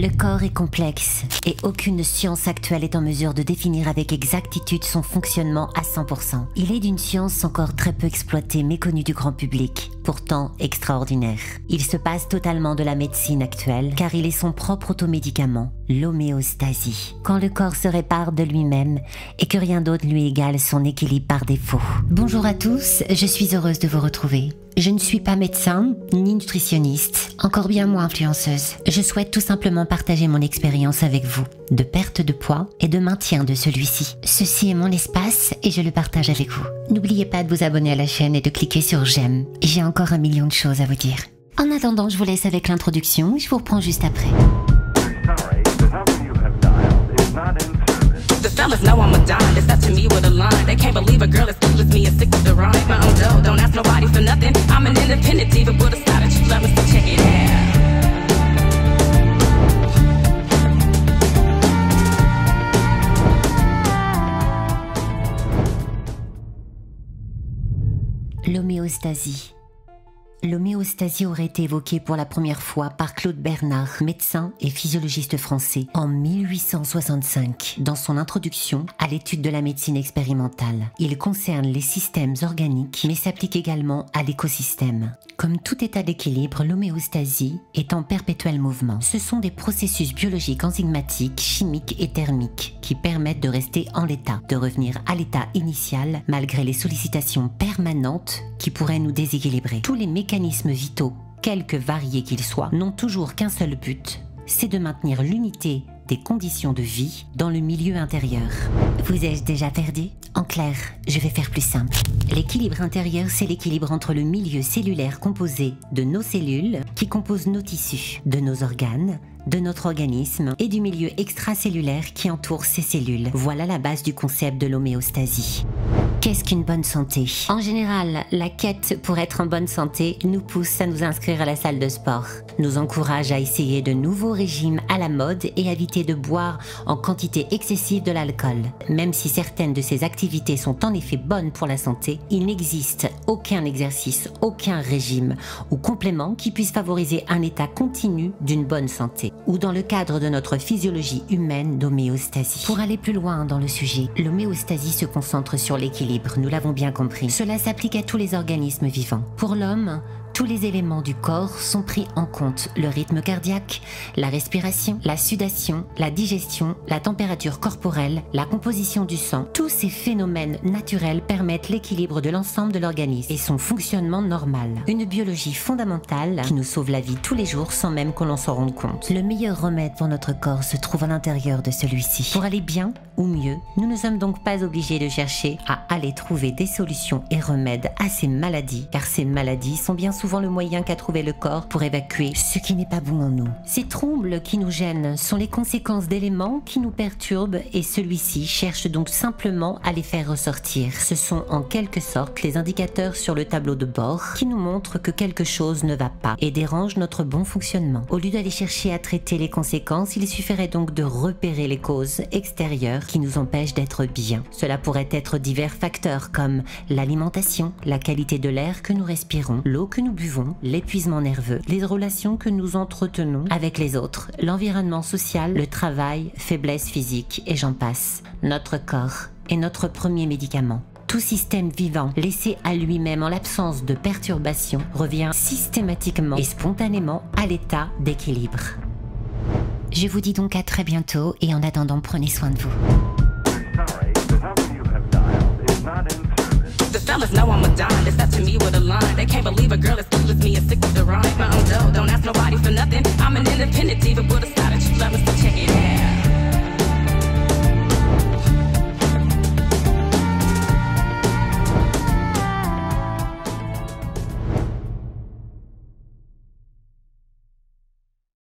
Le corps est complexe et aucune science actuelle est en mesure de définir avec exactitude son fonctionnement à 100%. Il est d'une science encore très peu exploitée, méconnue du grand public, pourtant extraordinaire. Il se passe totalement de la médecine actuelle car il est son propre automédicament, l'homéostasie. Quand le corps se répare de lui-même et que rien d'autre lui égale son équilibre par défaut. Bonjour à tous, je suis heureuse de vous retrouver. Je ne suis pas médecin ni nutritionniste, encore bien moins influenceuse. Je souhaite tout simplement partager mon expérience avec vous de perte de poids et de maintien de celui-ci. Ceci est mon espace et je le partage avec vous. N'oubliez pas de vous abonner à la chaîne et de cliquer sur j'aime. J'ai encore un million de choses à vous dire. En attendant, je vous laisse avec l'introduction, je vous reprends juste après. Fellas know I'm a dime. Me with a line. They can't believe a girl as cool as me is sick with the rhyme. My own dough, don't ask nobody for nothing. I'm an independent diva, a you check it out. L'homéostasie. L'homéostasie aurait été évoquée pour la première fois par Claude Bernard, médecin et physiologiste français, en 1865, dans son introduction à l'étude de la médecine expérimentale. Il concerne les systèmes organiques, mais s'applique également à l'écosystème. Comme tout état d'équilibre, l'homéostasie est en perpétuel mouvement. Ce sont des processus biologiques enzymatiques, chimiques et thermiques qui permettent de rester en l'état, de revenir à l'état initial malgré les sollicitations permanentes qui pourraient nous déséquilibrer. Tous les mécanismes vitaux, quelque variés qu'ils soient, n'ont toujours qu'un seul but, c'est de maintenir l'unité des conditions de vie dans le milieu intérieur. Vous ai-je déjà perdu? En clair, je vais faire plus simple. L'équilibre intérieur, c'est l'équilibre entre le milieu cellulaire composé de nos cellules qui composent nos tissus, de nos organes, de notre organisme et du milieu extracellulaire qui entoure ces cellules. Voilà la base du concept de l'homéostasie. Qu'est-ce qu'une bonne santé? En général, la quête pour être en bonne santé nous pousse à nous inscrire à la salle de sport, nous encourage à essayer de nouveaux régimes à la mode et à éviter de boire en quantité excessive de l'alcool. Même si certaines de ces activités sont en effet bonnes pour la santé, il n'existe aucun exercice, aucun régime ou complément qui puisse favoriser un état continu d'une bonne santé, ou dans le cadre de notre physiologie humaine d'homéostasie. Pour aller plus loin dans le sujet, l'homéostasie se concentre sur l'équilibre, nous l'avons bien compris. Cela s'applique à tous les organismes vivants. Pour l'homme, tous les éléments du corps sont pris en compte. Le rythme cardiaque, la respiration, la sudation, la digestion, la température corporelle, la composition du sang. Tous ces phénomènes naturels permettent l'équilibre de l'ensemble de l'organisme et son fonctionnement normal. Une biologie fondamentale qui nous sauve la vie tous les jours sans même qu'on en s'en rende compte. Le meilleur remède pour notre corps se trouve à l'intérieur de celui-ci. Pour aller bien ou mieux, nous ne sommes donc pas obligés de chercher à aller trouver des solutions et remèdes à ces maladies, car ces maladies sont bien souvent le moyen qu'a trouvé le corps pour évacuer ce qui n'est pas bon en nous. Ces troubles qui nous gênent sont les conséquences d'éléments qui nous perturbent et celui-ci cherche donc simplement à les faire ressortir. Ce sont en quelque sorte les indicateurs sur le tableau de bord qui nous montrent que quelque chose ne va pas et dérange notre bon fonctionnement. Au lieu d'aller chercher à traiter les conséquences, il suffirait donc de repérer les causes extérieures qui nous empêchent d'être bien. Cela pourrait être divers facteurs comme l'alimentation, la qualité de l'air que nous respirons, l'eau que nous buvons, l'épuisement nerveux, les relations que nous entretenons avec les autres, l'environnement social, le travail, faiblesse physique et j'en passe. Notre corps est notre premier médicament. Tout système vivant laissé à lui-même en l'absence de perturbation revient systématiquement et spontanément à l'état d'équilibre. Je vous dis donc à très bientôt et en attendant prenez soin de vous. The fellas know I'm a dime. Line. They can't believe a girl as cool as me is sick with the rhyme. My own dough, don't ask nobody for nothing. I'm an independent diva, but a style that you love me, so check it out.